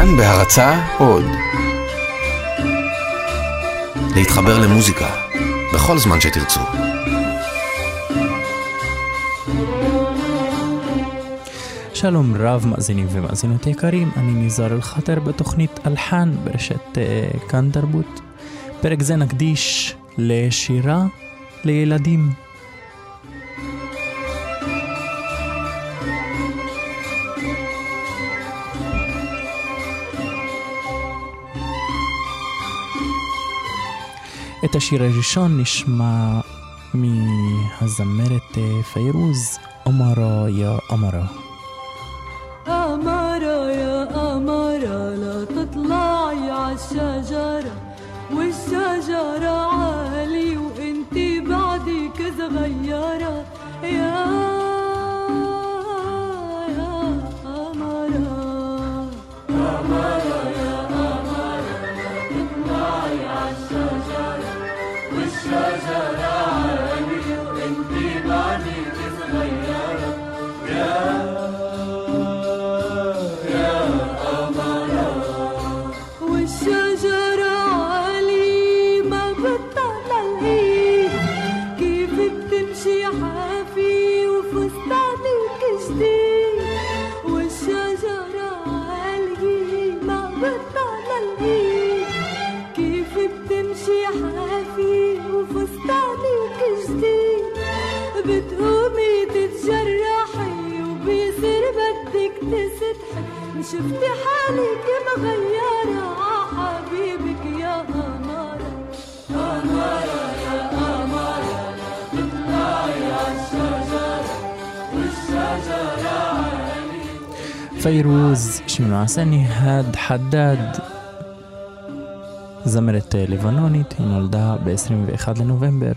כאן בהרצה עוד. להתחבר למוזיקה, בכל זמן שתרצו. שלום רב מאזינים ומאזינות יקרים, אני ניזאר אל-חטר בתוכנית אלחן ברשת uh, כאן תרבות. פרק זה נקדיש לשירה לילדים. את השיר הראשון נשמע מהזמרת אה, פיירוז, עמרה יא עמרה. أمارة يا أمارة لا تطلعي عالشجرة والشجرة שמעשה ניהד חדד, זמרת אה, לבנונית, היא נולדה ב-21 לנובמבר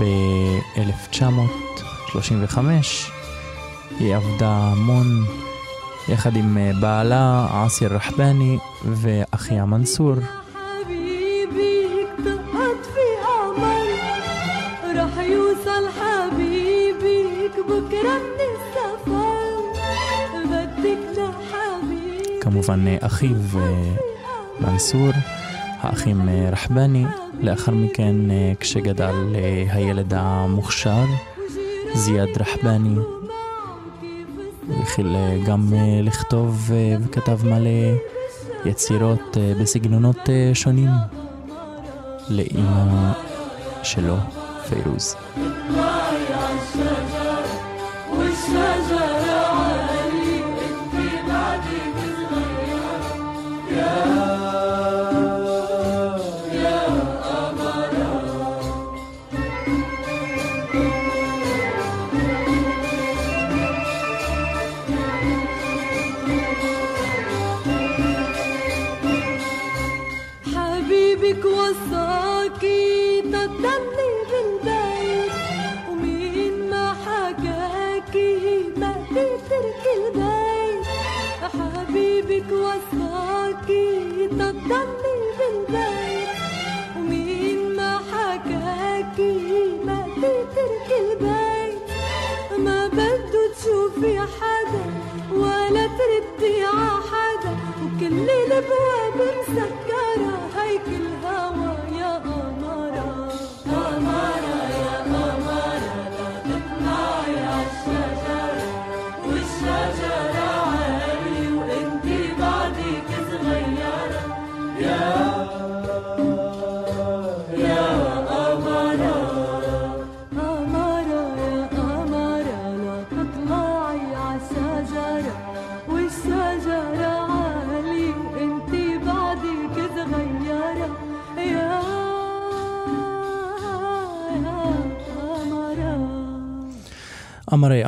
ב-1935. היא עבדה המון יחד עם אה, בעלה עאסיר רחבני ואחיה מנסור. כמובן אה, אחיו אה, מנסור, האחים אה, רחבני. לאחר מכן, כשגדל הילד המוכשר, זיאד רחבני, התחיל גם לכתוב וכתב מלא יצירות בסגנונות שונים לאימא שלו, פיירוז.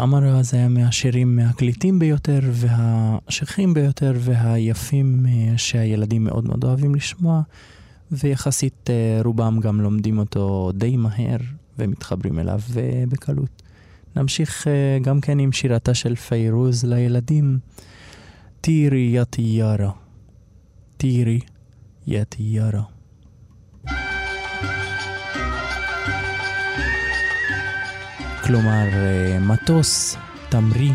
אמרי אמרה זה היה מהשירים מהקליטים ביותר והשכיחים ביותר והיפים אה, שהילדים מאוד מאוד אוהבים לשמוע ויחסית אה, רובם גם לומדים אותו די מהר ומתחברים אליו אה, בקלות. נמשיך גם כן עם שירתה של פיירוז לילדים, טירי יא טיארה. טירי יא טיארה. כלומר אה, מטוס תמריא.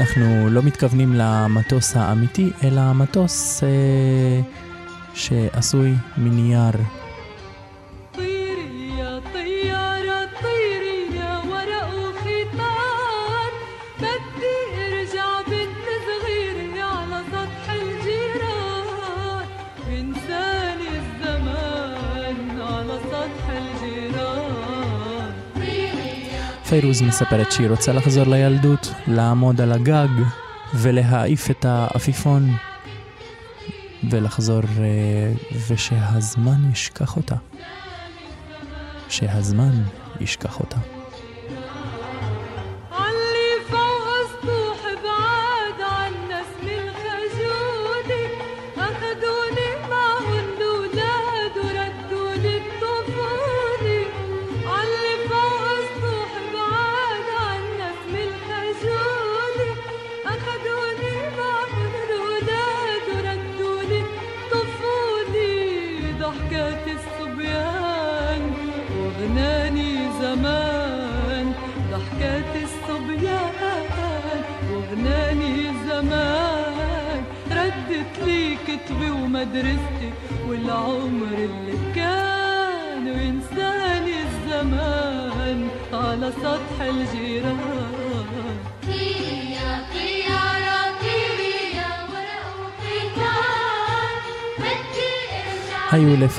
אנחנו לא מתכוונים למטוס האמיתי, אלא מטוס אה, שעשוי מנייר פיירוז מספרת שהיא רוצה לחזור לילדות, לעמוד על הגג ולהעיף את העפיפון ולחזור אה, ושהזמן ישכח אותה. שהזמן ישכח אותה.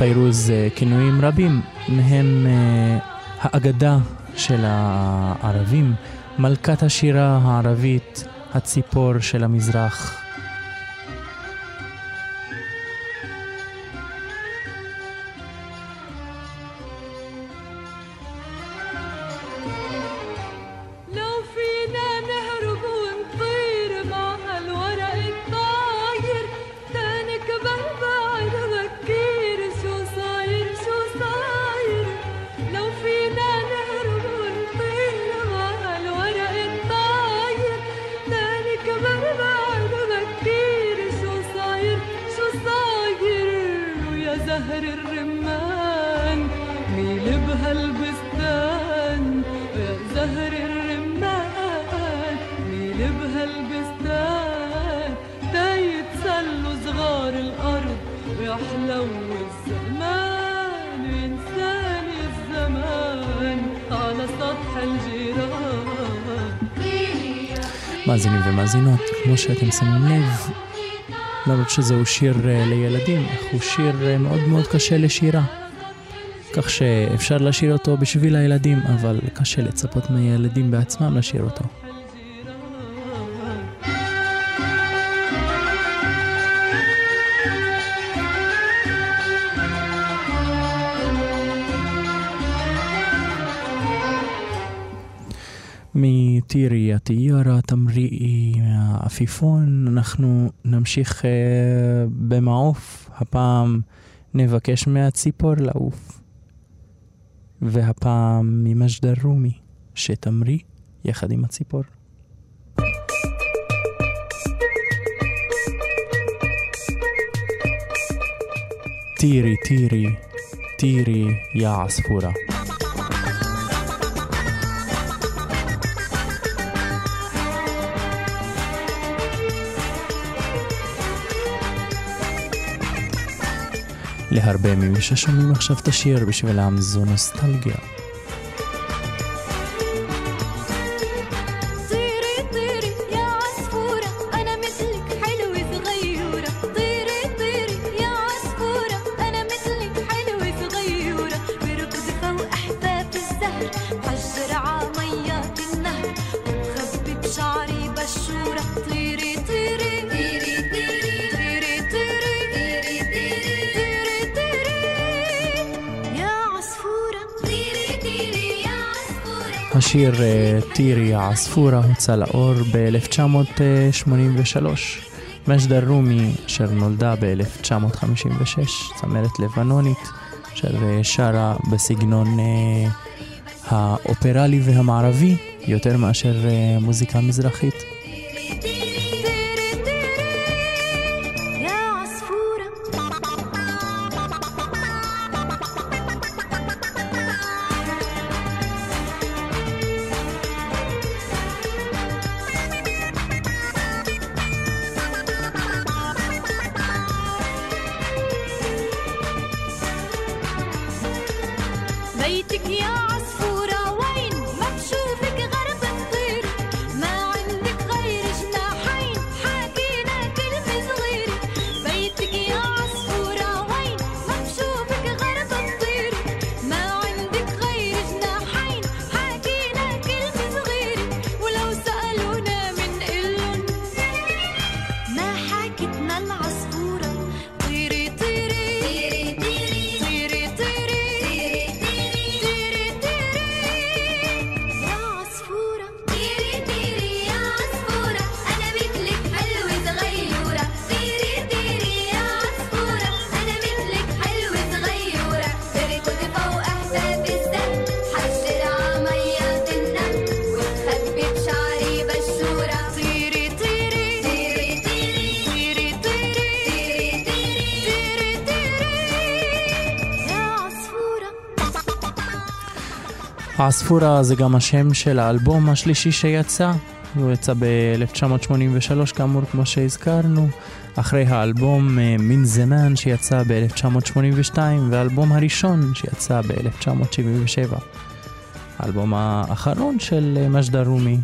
לפיירוז אה, כינויים רבים, מהם אה, האגדה של הערבים, מלכת השירה הערבית, הציפור של המזרח. ומאזינות, כמו שאתם שמים לב, למרות שזהו שיר אה, לילדים, אך הוא שיר אה, מאוד מאוד קשה לשירה. כך שאפשר לשיר אותו בשביל הילדים, אבל קשה לצפות מהילדים בעצמם לשיר אותו. מטירי הטיארה, תמריאי מהעפיפון, אנחנו נמשיך אה, במעוף, הפעם נבקש מהציפור לעוף. והפעם ממג'דל רומי, שתמריא יחד עם הציפור. טירי, טירי, טירי, יא עספורה. להרבה ממי ששומעים עכשיו את השיר בשבילם זו נוסטלגיה. השיר אה, טירי העספורה הוצא לאור ב-1983. מג'דל רומי, אשר נולדה ב-1956, צמרת לבנונית, אשר אה, שרה בסגנון אה, האופרלי והמערבי, יותר מאשר מוזיקה מזרחית. העצפורה זה גם השם של האלבום השלישי שיצא. הוא יצא ב-1983 כאמור כמו שהזכרנו, אחרי האלבום אה, מין זמן שיצא ב-1982 והאלבום הראשון שיצא ב-1977. האלבום האחרון של אה, מג'דה רומי,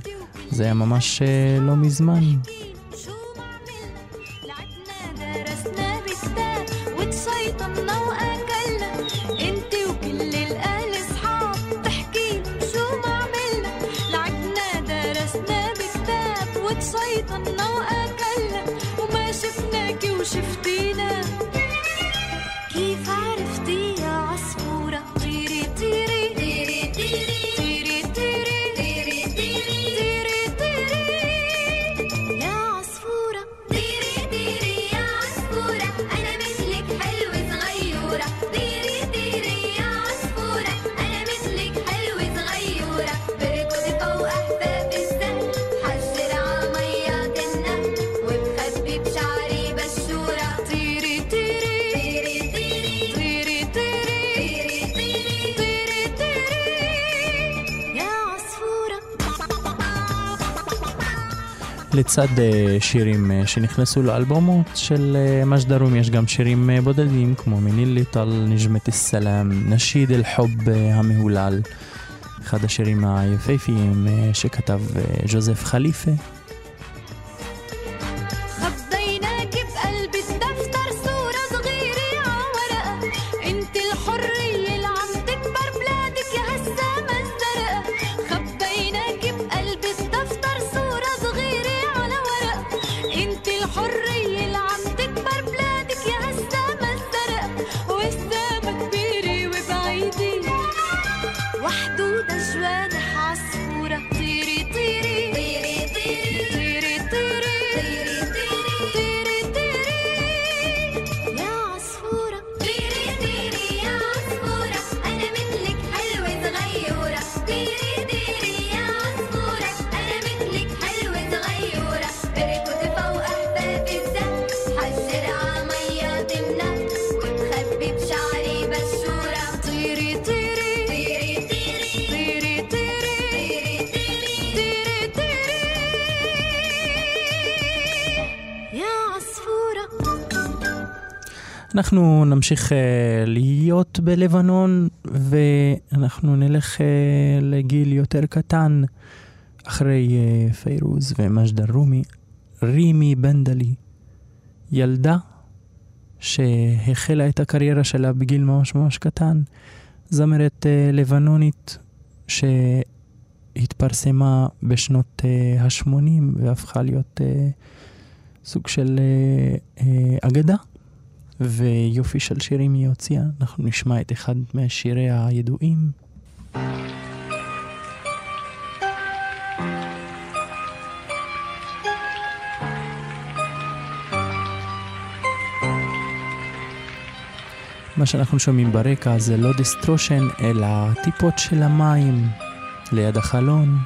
זה היה ממש אה, לא מזמן. לצד אה, שירים אה, שנכנסו לאלבומות של אה, מג'דה רומי יש גם שירים בודדים כמו מינילי טל, נג'מת א-סלאם, נשיד אל-חוב המהולל, אחד השירים היפהפיים שכתב ג'וזף חליפה. אנחנו נמשיך uh, להיות בלבנון ואנחנו נלך uh, לגיל יותר קטן אחרי uh, פיירוז ומג'דה רומי, רימי בנדלי, ילדה שהחלה את הקריירה שלה בגיל ממש ממש קטן, זמרת uh, לבנונית שהתפרסמה בשנות uh, ה-80 והפכה להיות uh, סוג של uh, uh, אגדה. ויופי של שירים היא הוציאה. אנחנו נשמע את אחד מהשיריה הידועים. מה שאנחנו שומעים ברקע זה לא distortion, אלא טיפות של המים ליד החלון.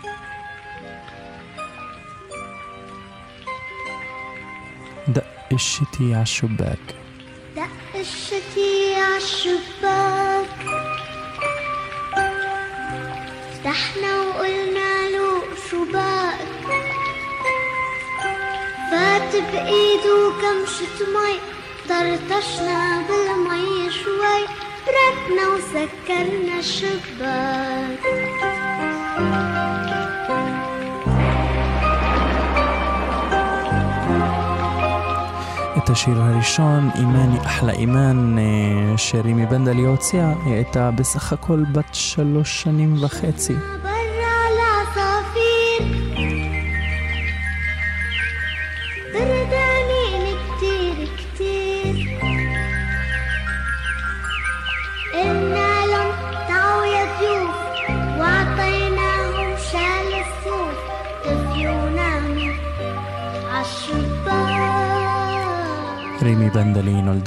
דק איתי השובק. دقشتي عالشباك. فتحنا وقلنا له شو باك فات بإيده كمشة مي طرطشنا بالمي شوي. بركنا وسكرنا الشباك. את השיר הראשון, אימני אחלה אימן, אה, שרימי בנדלי הוציאה, היא הייתה בסך הכל בת שלוש שנים וחצי.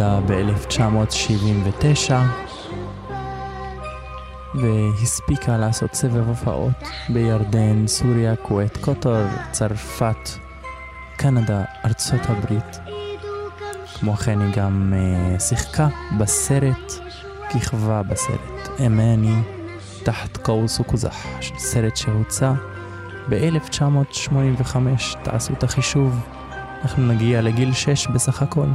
נולדה ב-1979 והספיקה לעשות סבב הופעות בירדן, סוריה, כווית, קוטר, צרפת, קנדה, ארצות הברית. כמו כן היא גם אה, שיחקה בסרט, כיכבה בסרט אמני תחת קאוס וקוזח, סרט שהוצא ב-1985, תעשו את החישוב, אנחנו נגיע לגיל 6 בסך הכל.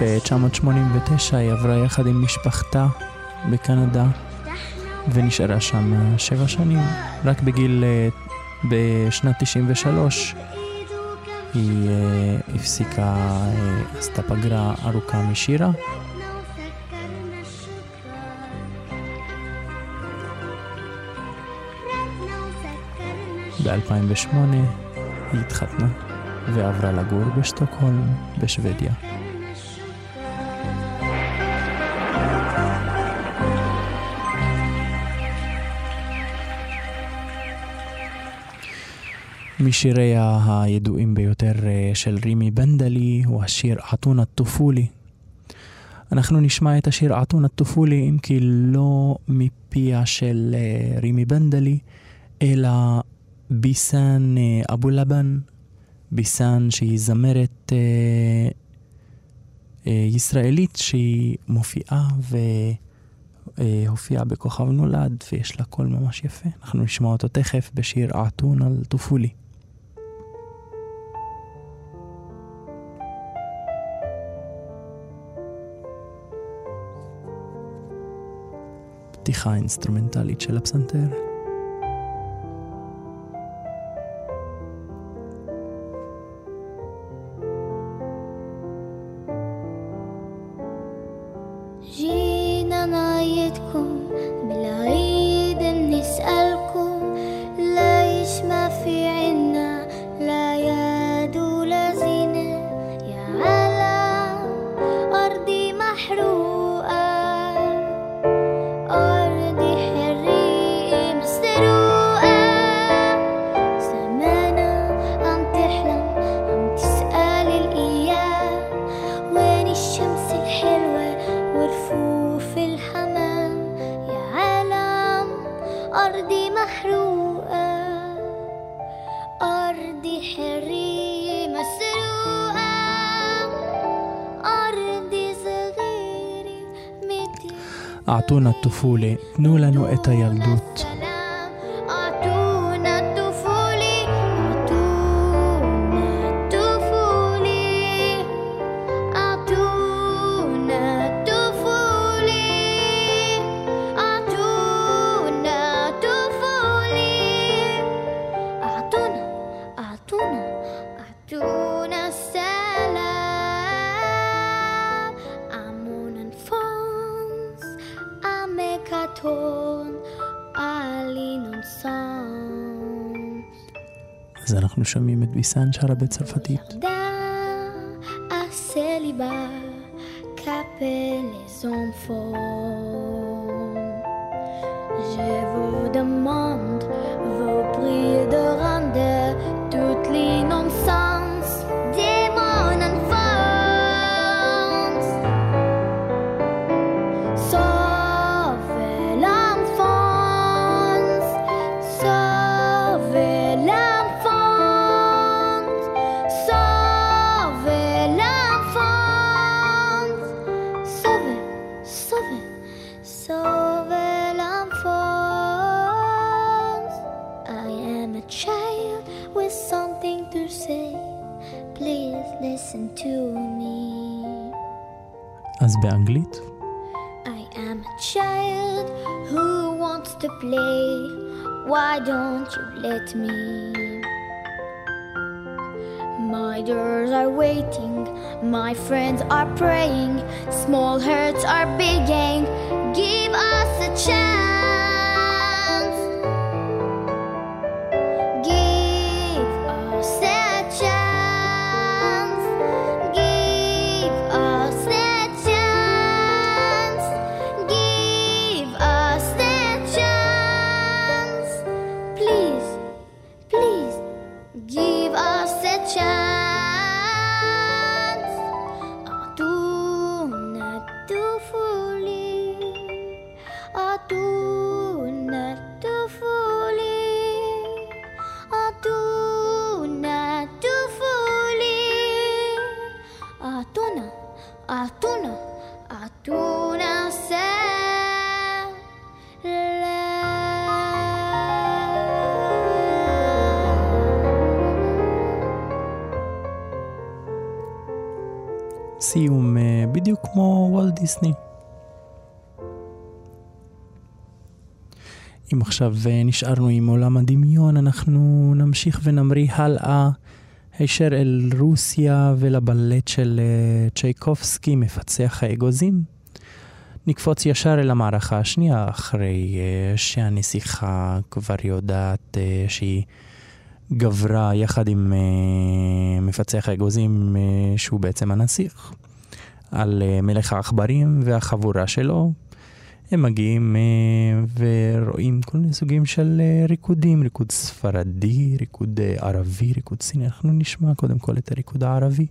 ב-1989 היא עברה יחד עם משפחתה בקנדה ונשארה שם שבע שנים. רק בגיל, אה, בשנת 93 היא אה, הפסיקה, אה, עשתה פגרה ארוכה משירה, ב-2008 היא התחתנה ועברה לגור בשטוקהולם בשוודיה. משיריה הידועים ביותר אה, של רימי בנדלי הוא השיר עטון הטופולי. אנחנו נשמע את השיר עטון הטופולי אם כי לא מפיה של אה, רימי בנדלי, אלא ביסן אה, אבו לבן, ביסן שהיא זמרת ישראלית שהיא מופיעה והופיעה בכוכב נולד ויש לה קול ממש יפה. אנחנו נשמע אותו תכף בשיר עטון על פתיחה אינסטרומנטלית של הפסנתר. טופולי, תנו לנו את הילדות. שומעים את ביסן שרה בצרפתית. באנגלית. I am a child who wants to play. Why don't you let me? My doors are waiting, my friends are praying, small hearts are begging. Give us a chance. דיסני. אם עכשיו אה, נשארנו עם עולם הדמיון, אנחנו נמשיך ונמריא הלאה הישר אל רוסיה ולבלט של אה, צ'ייקובסקי, מפצח האגוזים. נקפוץ ישר אל המערכה השנייה, אחרי אה, שהנסיכה כבר יודעת שהיא גברה יחד עם מפצח האגוזים, שהוא בעצם הנסיך, על אה, מלך העכברים והחבורה שלו. הם מגיעים אה, ורואים כל מיני סוגים של אה, ריקודים, ריקוד ספרדי, ריקוד ערבי, ריקוד סיני. אנחנו נשמע קודם כל את הריקוד הערבי.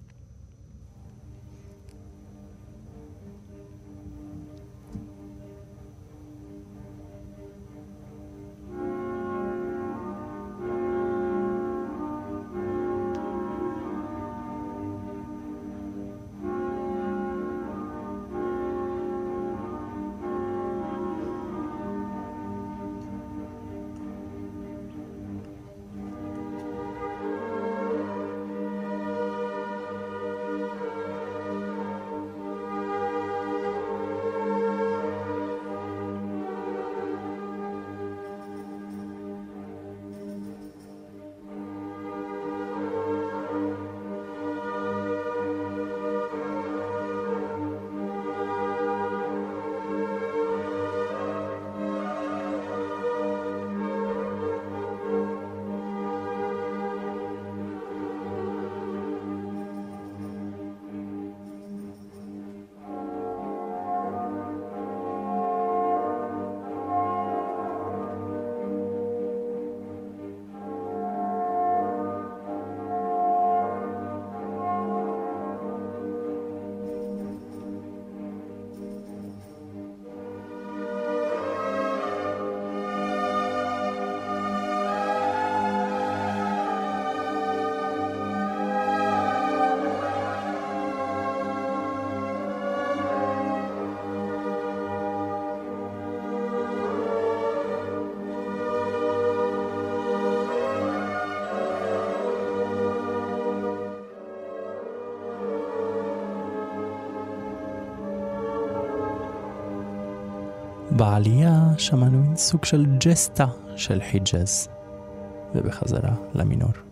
בעלייה שמענו סוג של ג'סטה של חיג'אז, ובחזרה למינור.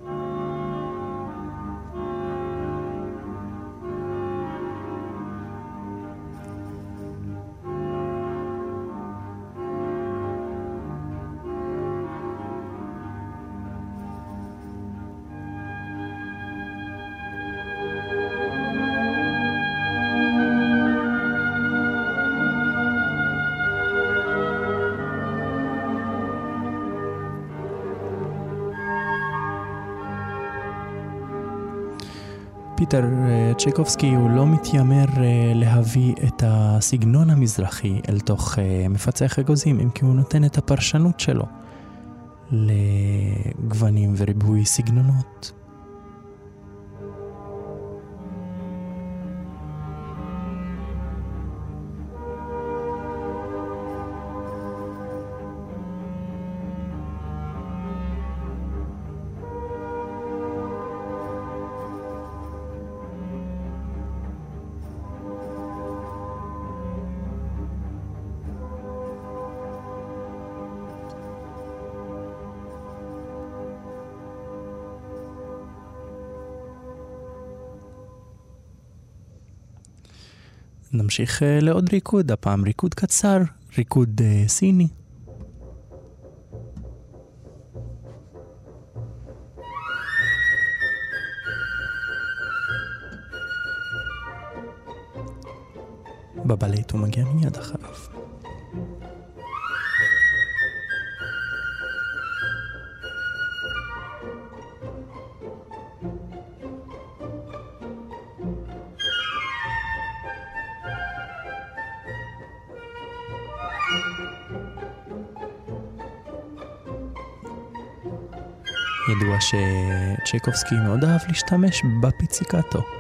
פיטר אה, צ'ייקובסקי הוא לא מתיימר אה, להביא את הסגנון המזרחי אל תוך אה, מפצח אגוזים, אם כי הוא נותן את הפרשנות שלו לגוונים וריבוי סגנונות. נמשיך אה, לעוד ריקוד, הפעם ריקוד קצר, ריקוד אה, סיני. בבלט הוא מגיע מיד אחריו. שצ'ייקובסקי מאוד אהב להשתמש בפיציקטו.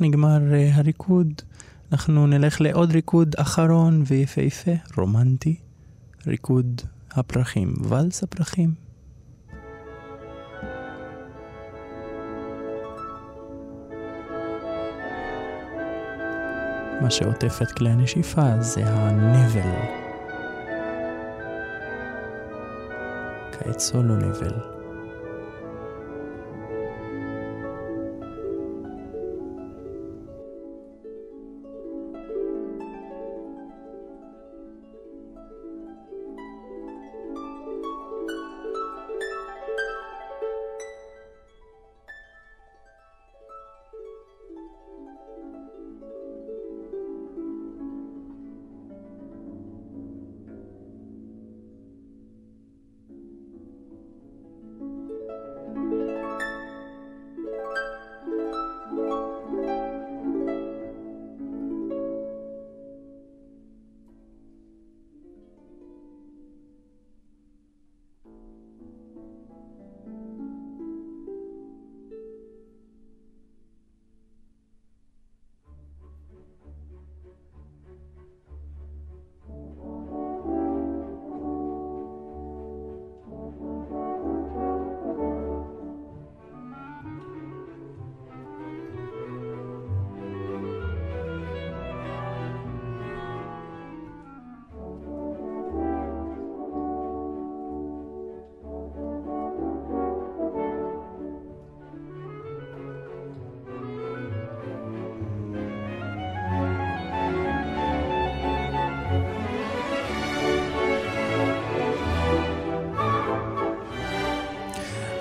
נגמר אה, הריקוד. אנחנו נלך לעוד ריקוד אחרון ויפהפה, רומנטי, ריקוד הפרחים, ואלס הפרחים. מה שעוטף את כלי הנשיפה זה הנבל. כעת סולו נבל.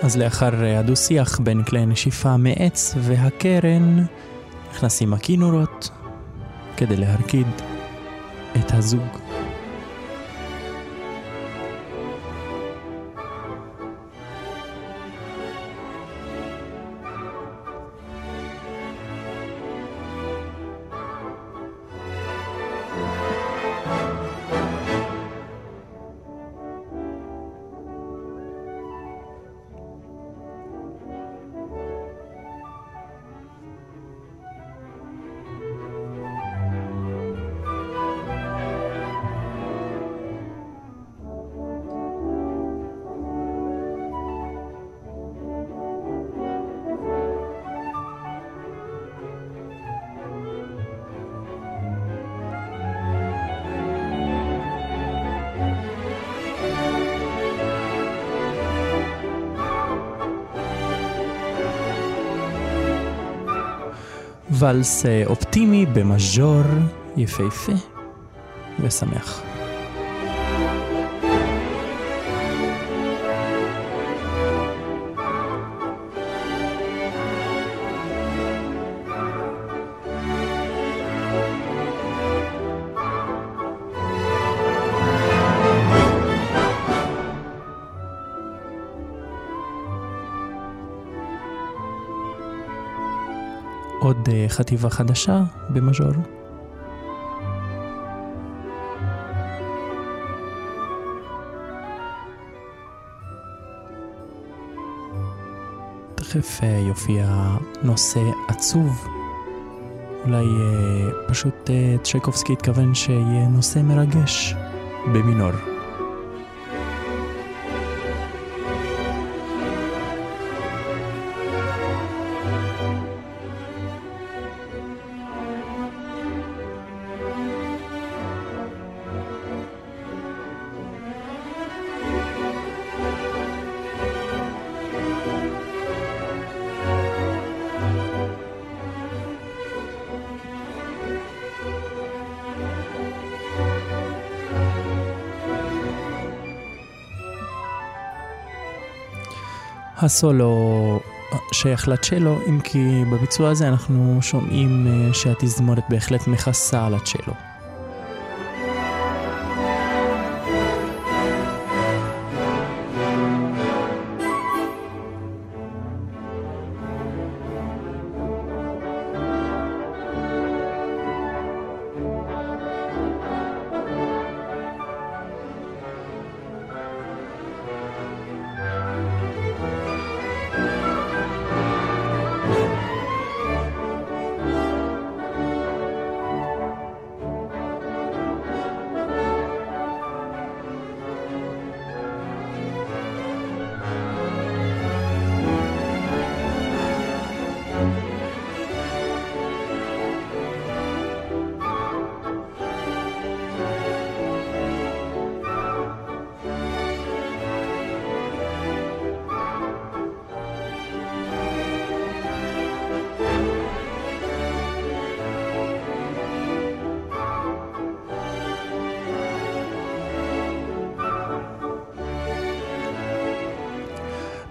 אז לאחר הדו-שיח בין כלי נשיפה מעץ והקרן, נכנסים הכינורות כדי להרקיד את הזוג. ואלס אה, אופטימי במז'ור יפהפה ושמח. אה, חטיבה חדשה במז'ור. תכף אה, יופיע נושא עצוב. אולי אה, פשוט צ'קובסקי התכוון שיהיה נושא מרגש במינור. הסולו שייך לצ'לו, אם כי בביצוע הזה אנחנו שומעים אה, שהתזמורת בהחלט מכסה על הצ'לו.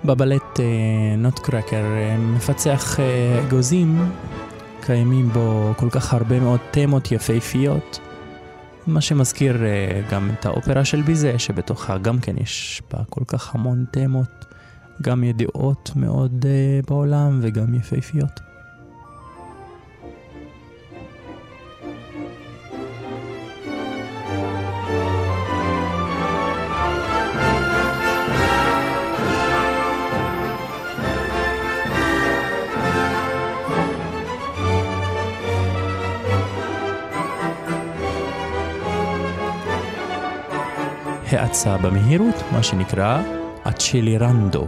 בבלט נוטקרקר מפצח אה, אגוזים, קיימים בו כל כך הרבה מאוד תמות יפהפיות, מה שמזכיר אה, גם את האופרה של ביזה, שבתוכה גם כן יש בה כל כך המון תמות, גם ידועות מאוד אה, בעולם וגם יפהפיות. האצה במהירות, מה שנקרא אצ'לירנדו.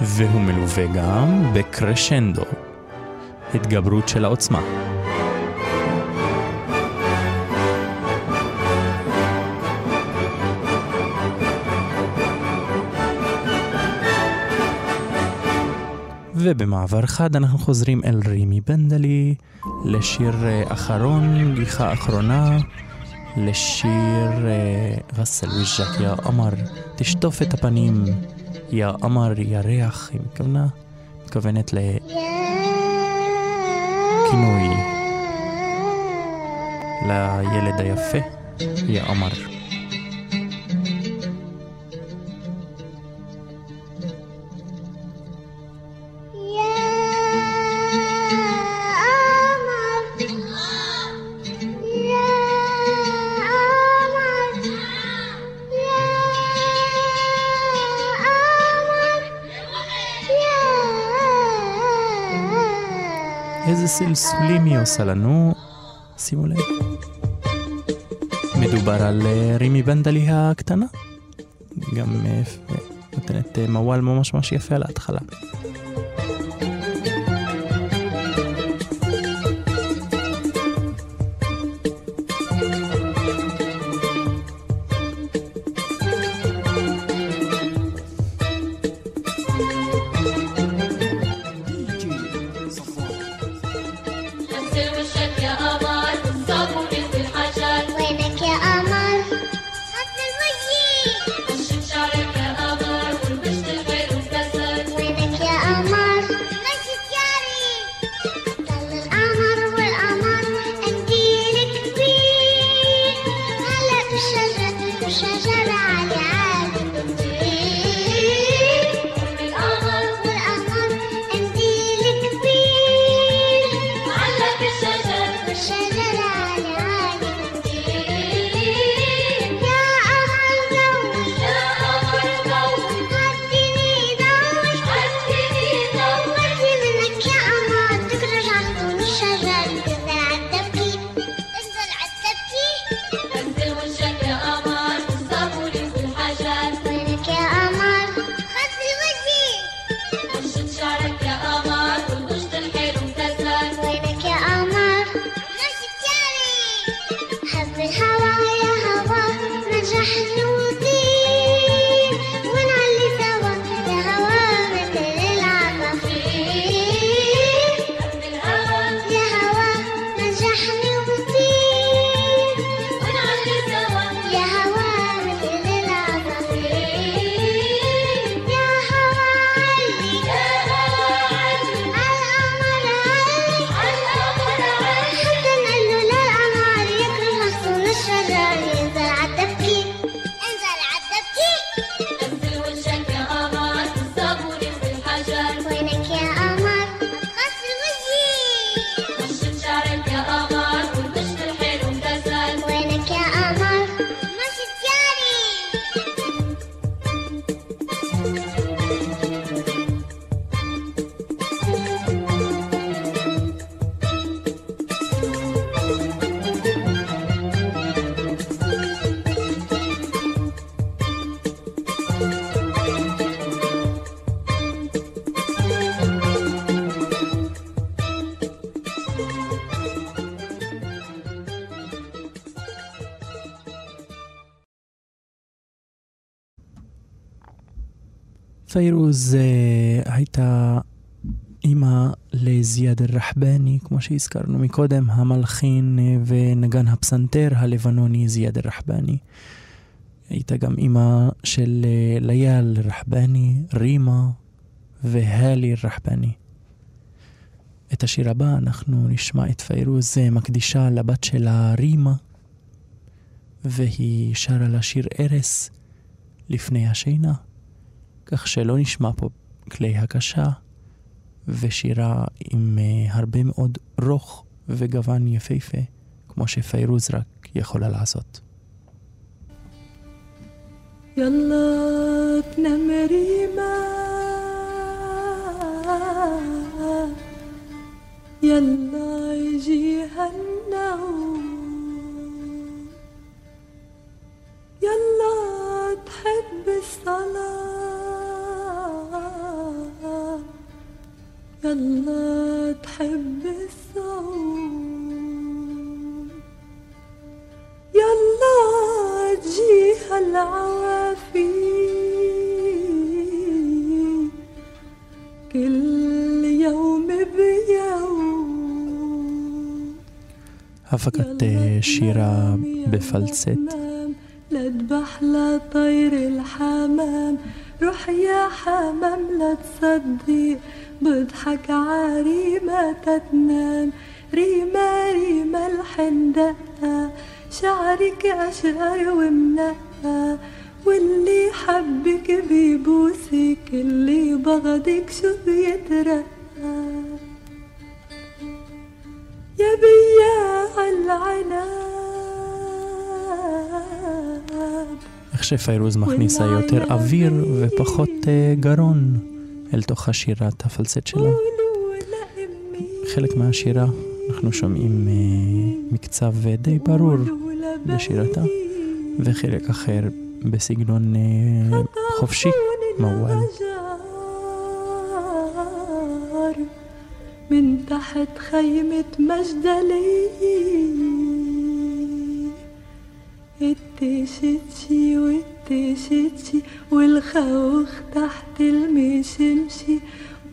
והוא מלווה גם בקרשנדו, התגברות של העוצמה. ובמעבר חד אנחנו חוזרים אל רימי בנדלי, לשיר אה, אחרון, גיחה אחרונה, לשיר ראסל וז'ק, יא עמר, תשטוף את הפנים, יא עמר, ירח, היא מתכוונה, מתכוונת לכינוי לילד היפה, יא עמר. סלסולים היא עושה לנו, שימו לב. מדובר על אה, רימי בנדלי הקטנה. גם אה, נותנת אה, מוואל ממש ממש יפה על ההתחלה. פיירוז אה, הייתה אימא לזיאד אל-רחבני, כמו שהזכרנו מקודם, המלחין אה, ונגן הפסנתר הלבנוני זיאד אל-רחבני. הייתה גם אימא של אה, ליאל אל-רחבני, רימה והלי אל-רחבני. את השיר הבא אנחנו נשמע את פיירוז מקדישה לבת שלה רימה, והיא שרה לה שיר ארס לפני השינה, כך שלא נשמע פה כלי הקשה ושירה עם אה, הרבה מאוד רוך וגוון יפהפה, כמו שפיירוז רק יכולה לעשות. יאללה فكرت الشيرة بفلسات لا تبح طير الحمام. روح يا حمام لا تصدق. بضحك عريمة تتنام. ريما ريما الحندقة. شعرك أشقر ومنقى. واللي حبك بيبوسك اللي بغضك شو بيترقى. שפיירוז מכניסה יותר אוויר ופחות אה, גרון אל תוך השירת הפלצט שלה. قولوا لأمي חלק מהשירה אנחנו שומעים אה, מקצב אה, די ברור בשירתה, וחלק אחר בסגנון אה, חופשי, موال. الأشجار من تحت خيمة مجدلي تشتشي وتشتشي والخوخ تحت المشمشي.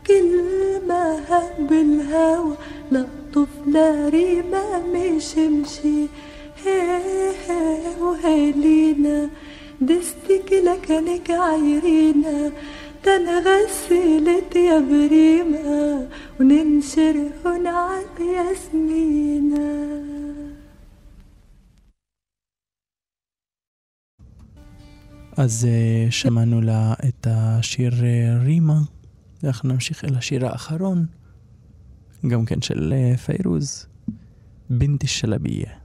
كل ما هب الهوى لطف ناري ما مشمشي. هي هي وهلينا دستك لكنك عيرينا. ده غسلت يا بريمة وننشر هنا على ياسمينه אז אה, שמענו לה את השיר אה, רימה, ואנחנו נמשיך אל השיר האחרון, גם כן של אה, פיירוז, בינתי שלביה.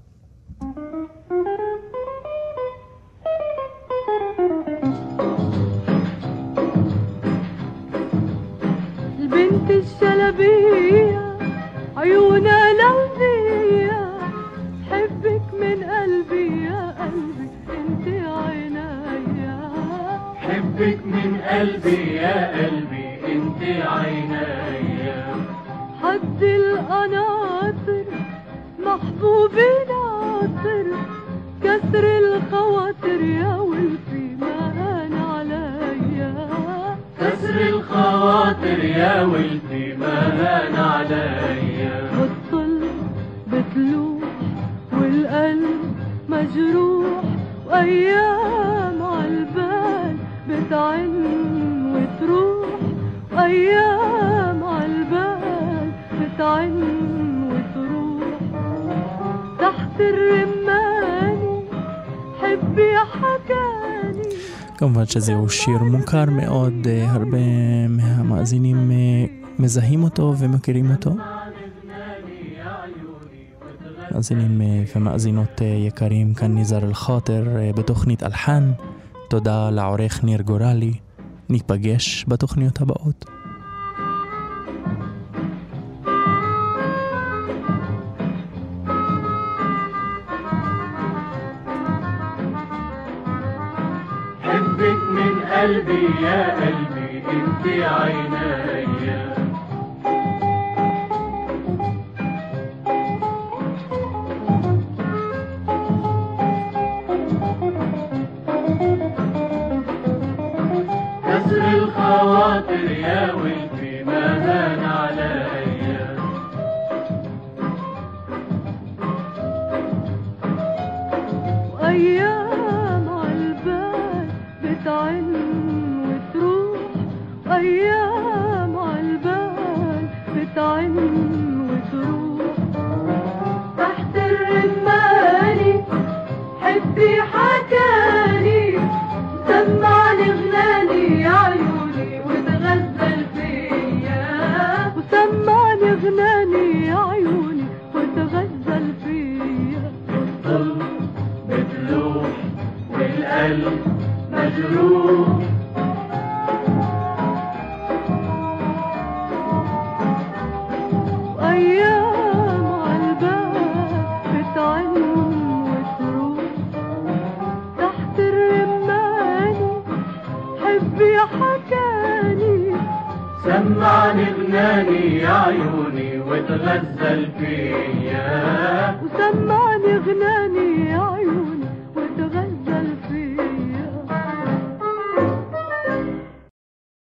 قلبي يا قلبي انت عينيا حد القناطر محبوبي ناطر كسر الخواطر يا ولفي مهان عليا. كسر الخواطر يا ولدي ما هان عليا. بتطل بتلوح والقلب مجروح وأيام عالبال بتعن وايام عالبال بتعن وتروح تحت الرماني حبي حكاني כמובן שזהו שיר מוכר מאוד, אה, הרבה מהמאזינים אה, מזהים אותו ומכירים אותו. מאזינים אה, ומאזינות אה, יקרים, כאן ניזר אל-חאטר אה, בתוכנית אלחן. תודה לעורך ניר גורלי. ניפגש בתוכניות הבאות. قلبي يا قلبي انت عينيا كسر الخواطر يا ولدي ما هان